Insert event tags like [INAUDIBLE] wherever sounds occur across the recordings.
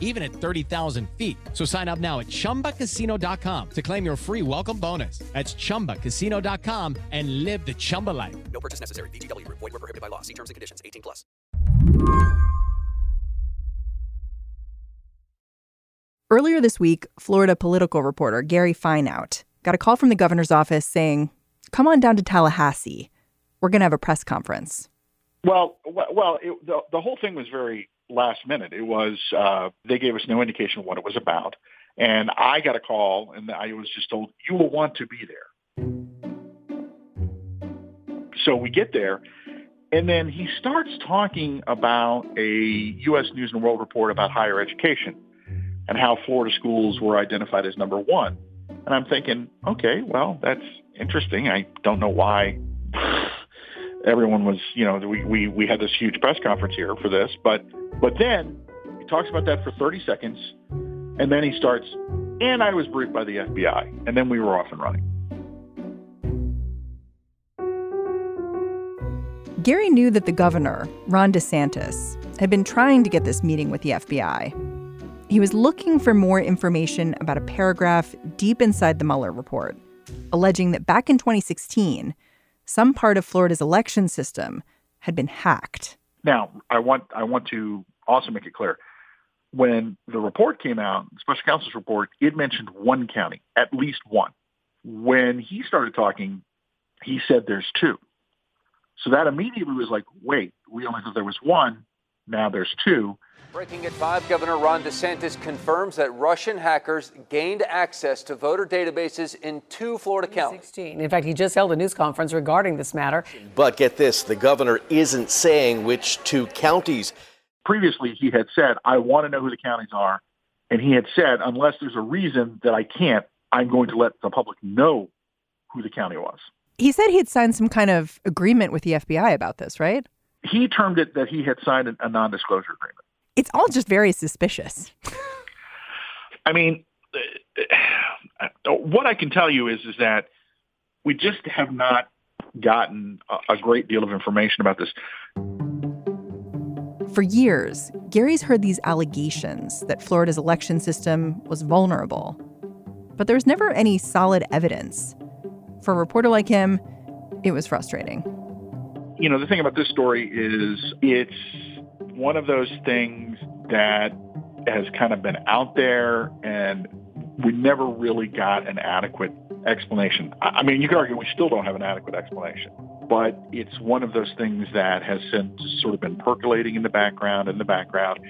even at 30,000 feet. So sign up now at chumbacasino.com to claim your free welcome bonus. That's chumbacasino.com and live the Chumba life. No purchase necessary. VGW Group. Void were prohibited by law. See terms and conditions. 18 plus. Earlier this week, Florida political reporter Gary Fineout got a call from the governor's office saying, "Come on down to Tallahassee. We're going to have a press conference." Well, well, it, the the whole thing was very last minute. It was uh, they gave us no indication of what it was about, and I got a call, and I was just told you will want to be there. So we get there, and then he starts talking about a U.S. News and World Report about higher education and how Florida schools were identified as number one. And I'm thinking, okay, well, that's interesting. I don't know why everyone was, you know, we, we, we had this huge press conference here for this, but, but then he talks about that for 30 seconds and then he starts, and I was briefed by the FBI and then we were off and running. Gary knew that the governor, Ron DeSantis, had been trying to get this meeting with the FBI. He was looking for more information about a paragraph deep inside the Mueller report, alleging that back in 2016, some part of Florida's election system had been hacked. Now, I want I want to also make it clear when the report came out, the special counsel's report, it mentioned one county, at least one. When he started talking, he said there's two. So that immediately was like, wait, we only thought there was one. Now there's two. Breaking at 5, Governor Ron DeSantis confirms that Russian hackers gained access to voter databases in two Florida counties. 16. In fact, he just held a news conference regarding this matter. But get this the governor isn't saying which two counties. Previously, he had said, I want to know who the counties are. And he had said, unless there's a reason that I can't, I'm going to let the public know who the county was. He said he had signed some kind of agreement with the FBI about this, right? He termed it that he had signed a non disclosure agreement. It's all just very suspicious. I mean, uh, what I can tell you is is that we just have not gotten a great deal of information about this. For years, Gary's heard these allegations that Florida's election system was vulnerable. But there was never any solid evidence. For a reporter like him, it was frustrating. You know, the thing about this story is it's one of those things that has kind of been out there and we never really got an adequate explanation. I mean, you could argue we still don't have an adequate explanation, but it's one of those things that has since sort of been percolating in the background, in the background.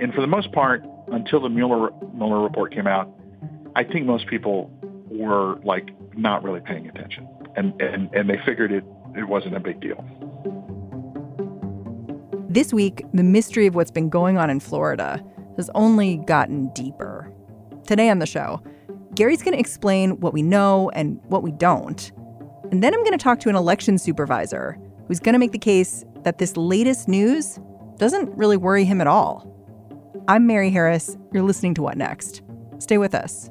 And for the most part, until the Mueller, Mueller report came out, I think most people were like not really paying attention and, and, and they figured it, it wasn't a big deal. This week, the mystery of what's been going on in Florida has only gotten deeper. Today on the show, Gary's going to explain what we know and what we don't. And then I'm going to talk to an election supervisor who's going to make the case that this latest news doesn't really worry him at all. I'm Mary Harris. You're listening to What Next? Stay with us.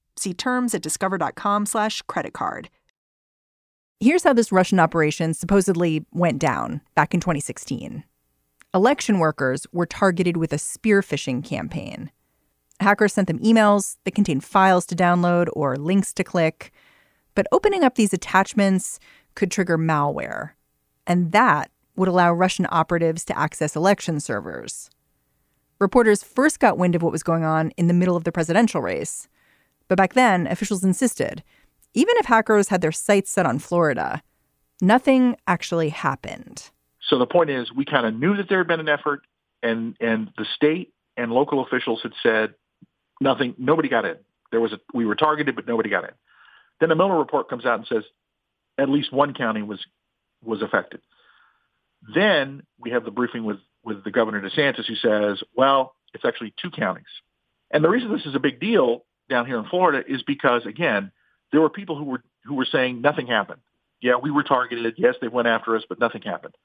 See terms at discover.com/slash credit card. Here's how this Russian operation supposedly went down back in 2016. Election workers were targeted with a spear phishing campaign. Hackers sent them emails that contained files to download or links to click. But opening up these attachments could trigger malware. And that would allow Russian operatives to access election servers. Reporters first got wind of what was going on in the middle of the presidential race. But back then, officials insisted even if hackers had their sights set on Florida, nothing actually happened. So the point is, we kind of knew that there had been an effort, and and the state and local officials had said nothing. Nobody got in. There was a we were targeted, but nobody got in. Then the Mueller report comes out and says at least one county was was affected. Then we have the briefing with with the governor DeSantis, who says, well, it's actually two counties. And the reason this is a big deal down here in Florida is because again, there were people who were who were saying nothing happened. Yeah, we were targeted. Yes, they went after us, but nothing happened.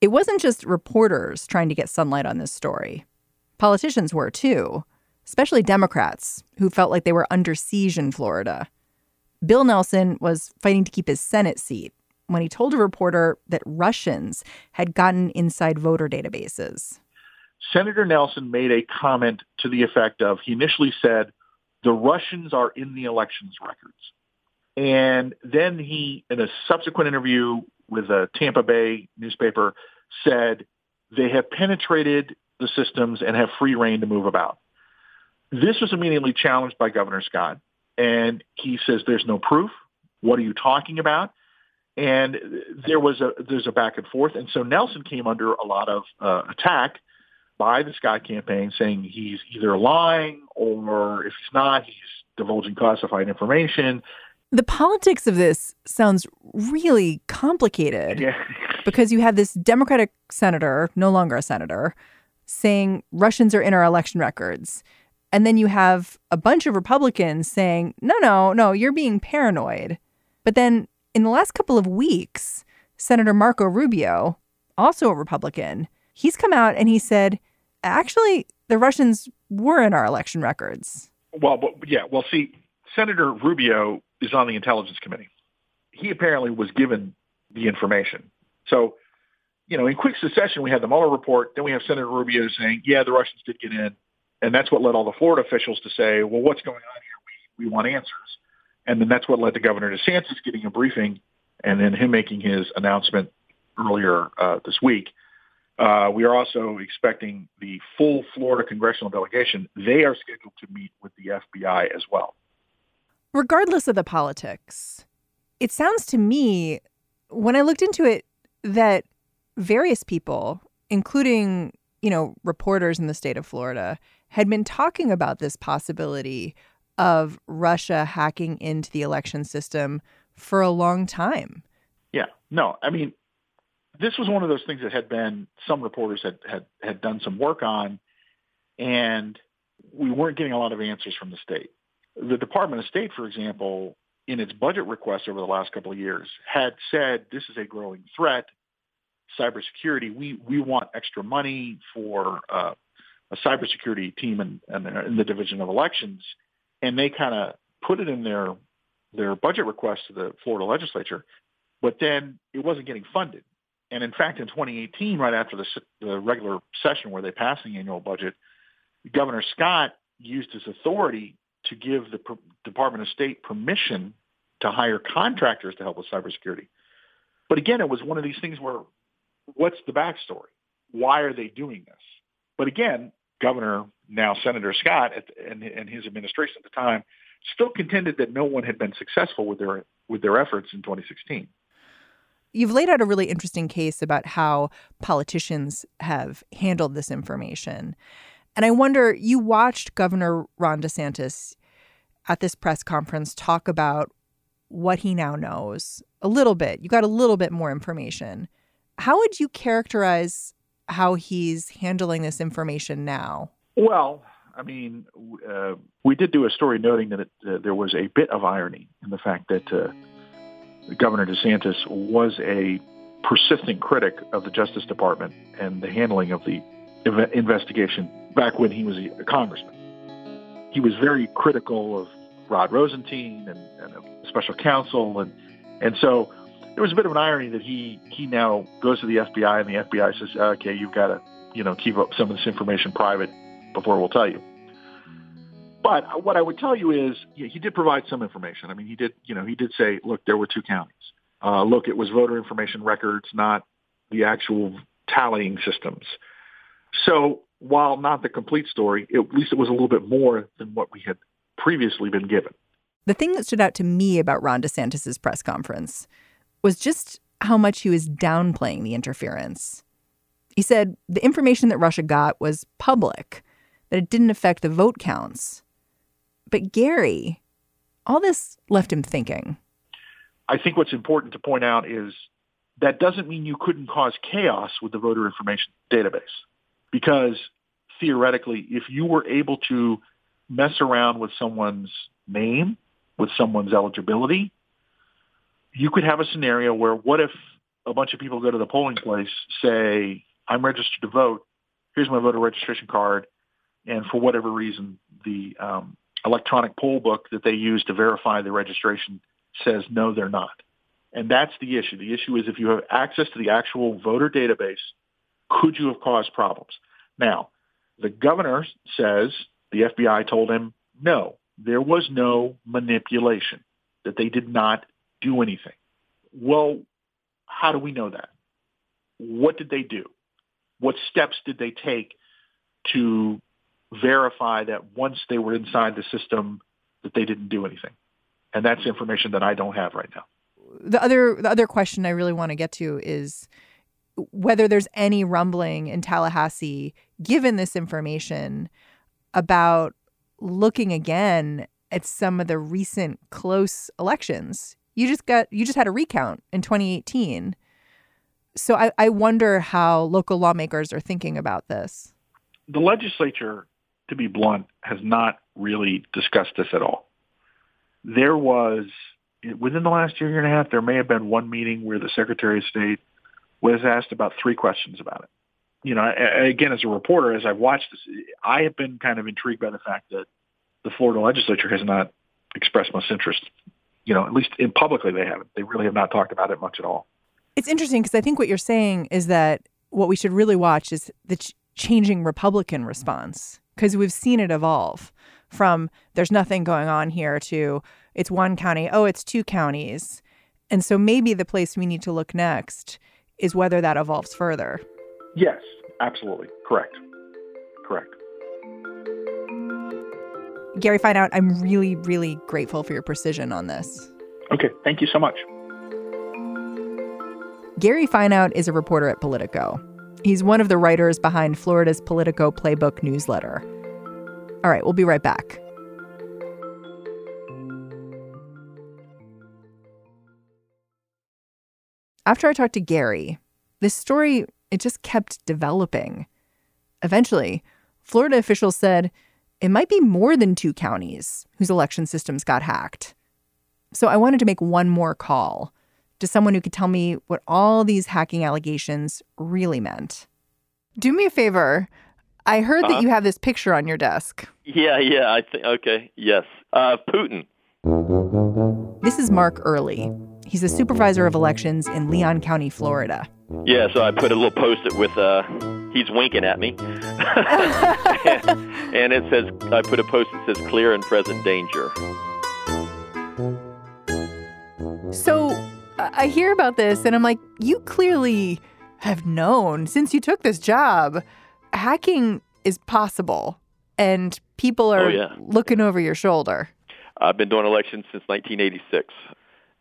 It wasn't just reporters trying to get sunlight on this story. Politicians were too, especially Democrats who felt like they were under siege in Florida. Bill Nelson was fighting to keep his Senate seat when he told a reporter that Russians had gotten inside voter databases. Senator Nelson made a comment to the effect of he initially said, the Russians are in the elections records. And then he, in a subsequent interview with a Tampa Bay newspaper, said they have penetrated the systems and have free reign to move about. This was immediately challenged by Governor Scott. And he says, there's no proof. What are you talking about? And there was a there's a back and forth, and so Nelson came under a lot of uh, attack by the Scott campaign, saying he's either lying or if he's not, he's divulging classified information. The politics of this sounds really complicated Yeah. [LAUGHS] because you have this Democratic senator, no longer a senator, saying Russians are in our election records. And then you have a bunch of Republicans saying, no, no, no, you're being paranoid. But then in the last couple of weeks, Senator Marco Rubio, also a Republican, he's come out and he said, actually, the Russians were in our election records. Well, but, yeah. Well, see, Senator Rubio is on the Intelligence Committee. He apparently was given the information. So, you know, in quick succession, we had the Mueller report. Then we have Senator Rubio saying, yeah, the Russians did get in. And that's what led all the Florida officials to say, well, what's going on here? We, we want answers. And then that's what led to Governor DeSantis getting a briefing and then him making his announcement earlier uh, this week. Uh, we are also expecting the full Florida congressional delegation. They are scheduled to meet with the FBI as well. Regardless of the politics, it sounds to me, when I looked into it, that various people, including, you know, reporters in the state of Florida, had been talking about this possibility of Russia hacking into the election system for a long time. Yeah, no, I mean, this was one of those things that had been some reporters had had had done some work on, and we weren't getting a lot of answers from the state. The Department of State, for example, in its budget requests over the last couple of years, had said this is a growing threat. Cybersecurity, we we want extra money for uh, a cybersecurity team in, in, in the Division of Elections, and they kind of put it in their their budget request to the Florida legislature, but then it wasn't getting funded. And in fact, in 2018, right after the, the regular session where they passed the annual budget, Governor Scott used his authority to give the Department of State permission to hire contractors to help with cybersecurity. But again, it was one of these things where, what's the backstory? Why are they doing this? But again, Governor, now Senator Scott, at, and, and his administration at the time, still contended that no one had been successful with their with their efforts in 2016. You've laid out a really interesting case about how politicians have handled this information. And I wonder, you watched Governor Ron DeSantis at this press conference talk about what he now knows a little bit. You got a little bit more information. How would you characterize how he's handling this information now? Well, I mean, uh, we did do a story noting that it, uh, there was a bit of irony in the fact that uh, Governor DeSantis was a persistent critic of the Justice Department and the handling of the investigation back when he was a, congressman. He was very critical of Rod Rosenstein and, and a special counsel, and and so there was a bit of an irony that he he now goes to the FBI and the FBI says, okay, you've got to you know keep up some of this information private before we'll tell you. But what I would tell you is he did provide some information. I mean, he did, you know, he did say, look, there were two counties. Uh, look, it was voter information records, not the actual tallying systems. So while not the complete story, at least it was a little bit more than what we had previously been given. The thing that stood out to me about Ron DeSantis's press conference was just how much he was downplaying the interference. He said the information that Russia got was public, that it didn't affect the vote counts. But Gary, all this left him thinking. I think what's important to point out is that doesn't mean you couldn't cause chaos with the voter information database. Because theoretically, if you were able to mess around with someone's name, with someone's eligibility, you could have a scenario where what if a bunch of people go to the polling place, say, I'm registered to vote, here's my voter registration card, and for whatever reason, the um, electronic poll book that they use to verify the registration says no, they're not. And that's the issue. The issue is if you have access to the actual voter database, could you have caused problems? Now, the governor says the FBI told him no, there was no manipulation, that they did not do anything. Well, how do we know that? What did they do? What steps did they take to verify that once they were inside the system that they didn't do anything? And that's information that I don't have right now. The other the other question I really want to get to is whether there's any rumbling in Tallahassee given this information about looking again at some of the recent close elections. You just got you just had a recount in 2018. So I, I wonder how local lawmakers are thinking about this. The legislature, to be blunt, has not really discussed this at all. There was within the last year, year and a half, there may have been one meeting where the Secretary of State was asked about three questions about it. You know, again, as a reporter, as I've watched this, I have been kind of intrigued by the fact that the Florida legislature has not expressed much interest. You know, at least in publicly, they haven't. They really have not talked about it much at all. It's interesting because I think what you're saying is that what we should really watch is the ch- changing Republican response because we've seen it evolve from there's nothing going on here to it's one county, oh, it's two counties. And so maybe the place we need to look next is whether that evolves further. Yes, absolutely. Correct. Correct. Gary Fineout, I'm really, really grateful for your precision on this. Okay. Thank you so much. Gary Fineout is a reporter at Politico. He's one of the writers behind Florida's Politico Playbook newsletter. All right, we'll be right back. After I talked to Gary, this story it just kept developing. Eventually, Florida officials said it might be more than two counties whose election systems got hacked. So I wanted to make one more call to someone who could tell me what all these hacking allegations really meant. Do me a favor. I heard uh-huh. that you have this picture on your desk. Yeah, yeah. I think okay. Yes, uh, Putin. This is Mark Earley. He's a supervisor of elections in Leon County, Florida. Yeah, so I put a little post-it with uh, he's winking at me, and, [LAUGHS] and it says I put a post that says clear and present danger. So I hear about this, and I'm like, you clearly have known since you took this job. Hacking is possible, and people are oh, yeah. looking over your shoulder. I've been doing elections since 1986,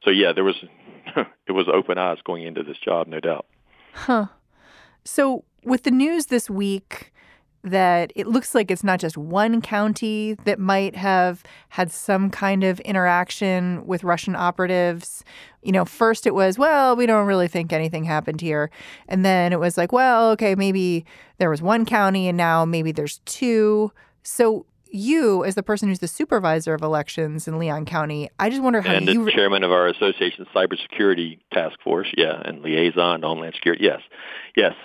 so yeah, there was [LAUGHS] it was open eyes going into this job, no doubt. Huh. So, with the news this week that it looks like it's not just one county that might have had some kind of interaction with Russian operatives. You know, first it was, well, we don't really think anything happened here. And then it was like, well, okay, maybe there was one county and now maybe there's two. So, you, as the person who's the supervisor of elections in Leon County, I just wonder how and you. the chairman of our association's cybersecurity task force, yeah, and liaison to Homeland Security, yes, yes.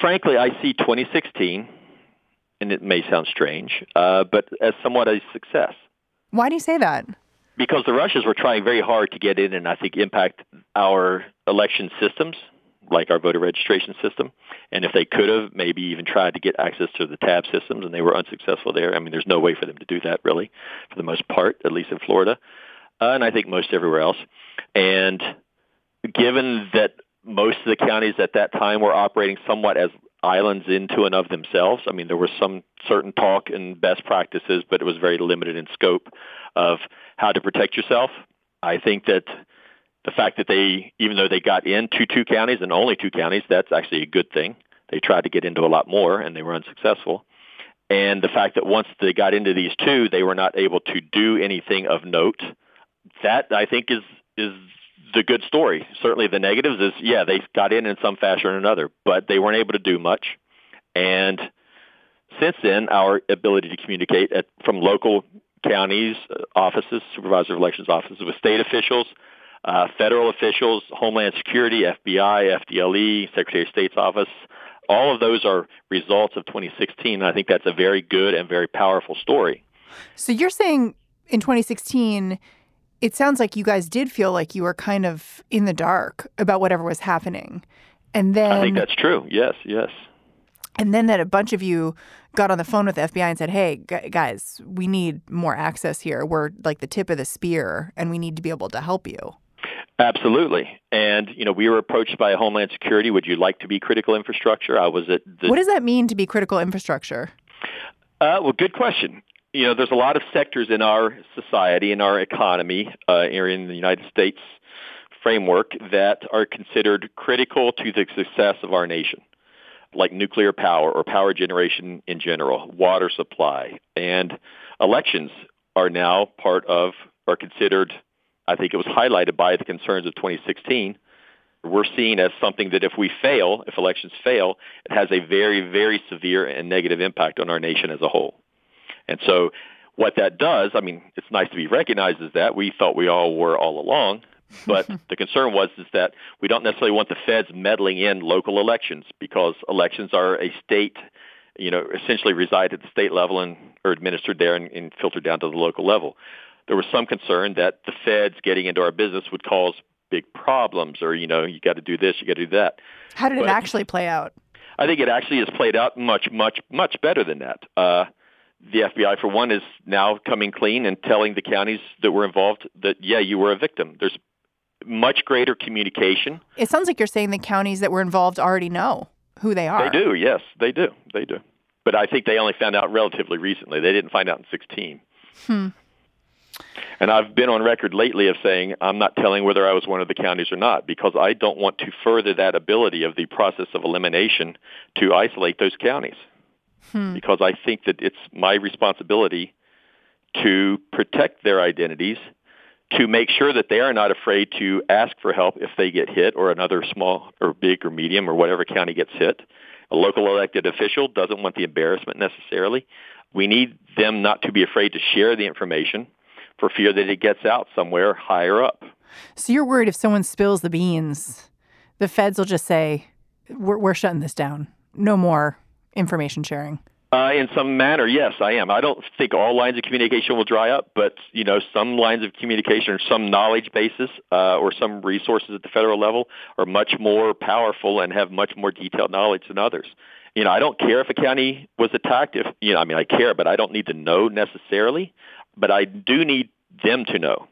Frankly, I see 2016, and it may sound strange, uh, but as somewhat a success. Why do you say that? Because the Russians were trying very hard to get in and I think impact our election systems like our voter registration system. And if they could have maybe even tried to get access to the tab systems and they were unsuccessful there, I mean, there's no way for them to do that really, for the most part, at least in Florida, uh, and I think most everywhere else. And given that most of the counties at that time were operating somewhat as islands into and of themselves. I mean, there was some certain talk and best practices, but it was very limited in scope of how to protect yourself. I think that the fact that they, even though they got into two counties and only two counties, that's actually a good thing. They tried to get into a lot more and they were unsuccessful. And the fact that once they got into these two, they were not able to do anything of note. That I think is is the good story. Certainly the negatives is, yeah, they got in in some fashion or another, but they weren't able to do much. And since then, our ability to communicate at, from local counties, uh, offices, supervisor of elections offices, with state officials, uh, federal officials, Homeland Security, FBI, FDLE, Secretary of State's office, all of those are results of 2016. And I think that's a very good and very powerful story. So you're saying in 2016 it sounds like you guys did feel like you were kind of in the dark about whatever was happening. And then I think that's true. Yes, yes. And then that a bunch of you got on the phone with the FBI and said, "Hey, guys, we need more access here. We're like the tip of the spear and we need to be able to help you." Absolutely. And, you know, we were approached by Homeland Security, would you like to be critical infrastructure? I was at the What does that mean to be critical infrastructure? Uh, well, good question you know, there's a lot of sectors in our society, in our economy, uh, in the United States framework that are considered critical to the success of our nation, like nuclear power or power generation in general, water supply, and elections are now part of, are considered, I think it was highlighted by the concerns of 2016, we're seen as something that if we fail, if elections fail, it has a very, very severe and negative impact on our nation as a whole. And so what that does, I mean, it's nice to be recognized as that. We thought we all were all along. But [LAUGHS] the concern was is that we don't necessarily want the feds meddling in local elections because elections are a state, you know, essentially reside at the state level and are administered there and, and filtered down to the local level. There was some concern that the feds getting into our business would cause big problems or, you know, you got to do this, you got to do that. How did but it actually play out? I think it actually has played out much, much, much better than that. Uh, the FBI, for one, is now coming clean and telling the counties that were involved that, yeah, you were a victim. There's much greater communication. It sounds like you're saying the counties that were involved already know who they are. They do, yes, they do. They do. But I think they only found out relatively recently. They didn't find out in 16. Hmm. And I've been on record lately of saying I'm not telling whether I was one of the counties or not because I don't want to further that ability of the process of elimination to isolate those counties hmm. because I think that it's my responsibility to protect their identities, to make sure that they are not afraid to ask for help if they get hit or another small or big or medium or whatever county gets hit. A local elected official doesn't want the embarrassment necessarily. We need them not to be afraid to share the information for fear that it gets out somewhere higher up. So you're worried if someone spills the beans, the feds will just say, we're, we're shutting this down. No more information sharing? Uh, in some manner, yes, I am. I don't think all lines of communication will dry up, but you know, some lines of communication or some knowledge bases uh, or some resources at the federal level are much more powerful and have much more detailed knowledge than others. You know, I don't care if a county was attacked. If you know, I mean, I care, but I don't need to know necessarily. But I do need them to know,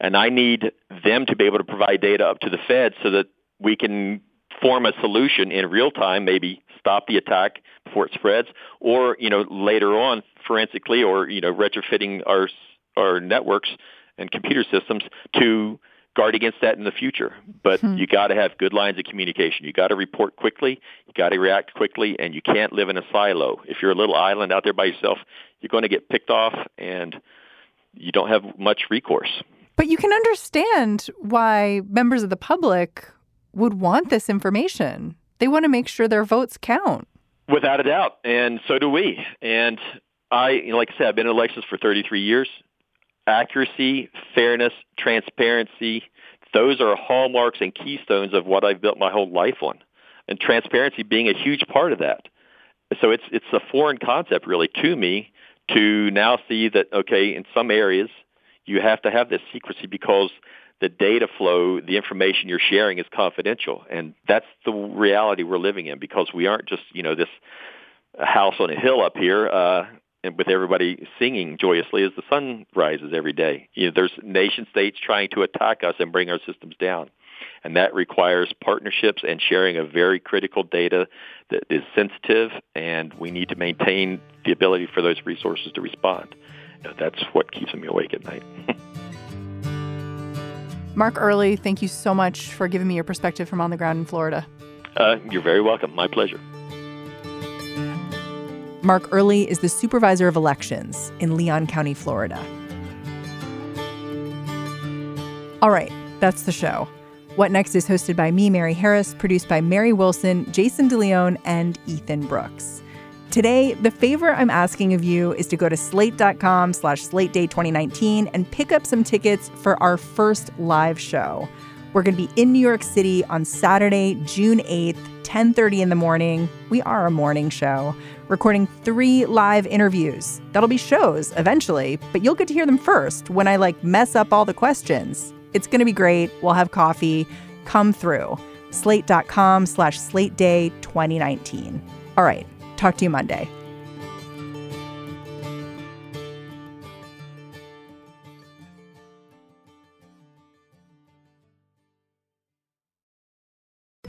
and I need them to be able to provide data up to the Fed so that we can form a solution in real time, maybe stop the attack before it spreads, or you know later on forensically or you know retrofitting our our networks and computer systems to guard against that in the future. But hmm. you got to have good lines of communication. You got to report quickly. You got to react quickly, and you can't live in a silo. If you're a little island out there by yourself, you're going to get picked off, and you don't have much recourse. But you can understand why members of the public would want this information. They want to make sure their votes count. Without a doubt. And so do we. And I, like I said, I've been in elections for 33 years. Accuracy, fairness, transparency, those are hallmarks and keystones of what I've built my whole life on. And transparency being a huge part of that. So it's it's a foreign concept really to me to now see that okay, in some areas you have to have this secrecy because the data flow, the information you're sharing is confidential. And that's the reality we're living in because we aren't just, you know, this house on a hill up here, uh, and with everybody singing joyously as the sun rises every day. You know, there's nation states trying to attack us and bring our systems down. And that requires partnerships and sharing of very critical data that is sensitive, and we need to maintain the ability for those resources to respond. That's what keeps me awake at night. [LAUGHS] Mark Earley, thank you so much for giving me your perspective from on the ground in Florida. Uh, you're very welcome. My pleasure. Mark Earley is the supervisor of elections in Leon County, Florida. All right, that's the show. What Next is hosted by me, Mary Harris, produced by Mary Wilson, Jason DeLeon, and Ethan Brooks. Today, the favor I'm asking of you is to go to slate.com slash slate day 2019 and pick up some tickets for our first live show. We're going to be in New York City on Saturday, June 8th, 10:30 in the morning. We are a morning show, recording 3 live interviews. That'll be shows eventually, but you'll get to hear them first when I like mess up all the questions. It's going to be great. We'll have coffee. Come through. slate.com slash slate day 2019. All right. Talk to you Monday.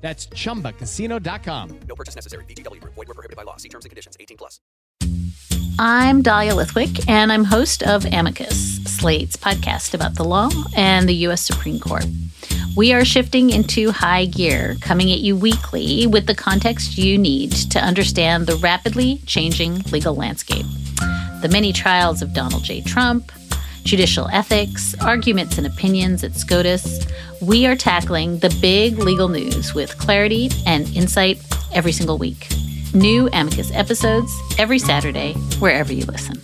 That's chumbacasino.com. No purchase necessary. VGW Group. Void were prohibited by law. See terms and conditions. 18 plus. I'm Dahlia Lithwick, and I'm host of Amicus, Slate's podcast about the law and the U.S. Supreme Court. We are shifting into high gear, coming at you weekly with the context you need to understand the rapidly changing legal landscape. The many trials of Donald J. Trump, judicial ethics, arguments and opinions at SCOTUS. We are tackling the big legal news with clarity and insight every single week. New Amicus episodes every Saturday, wherever you listen.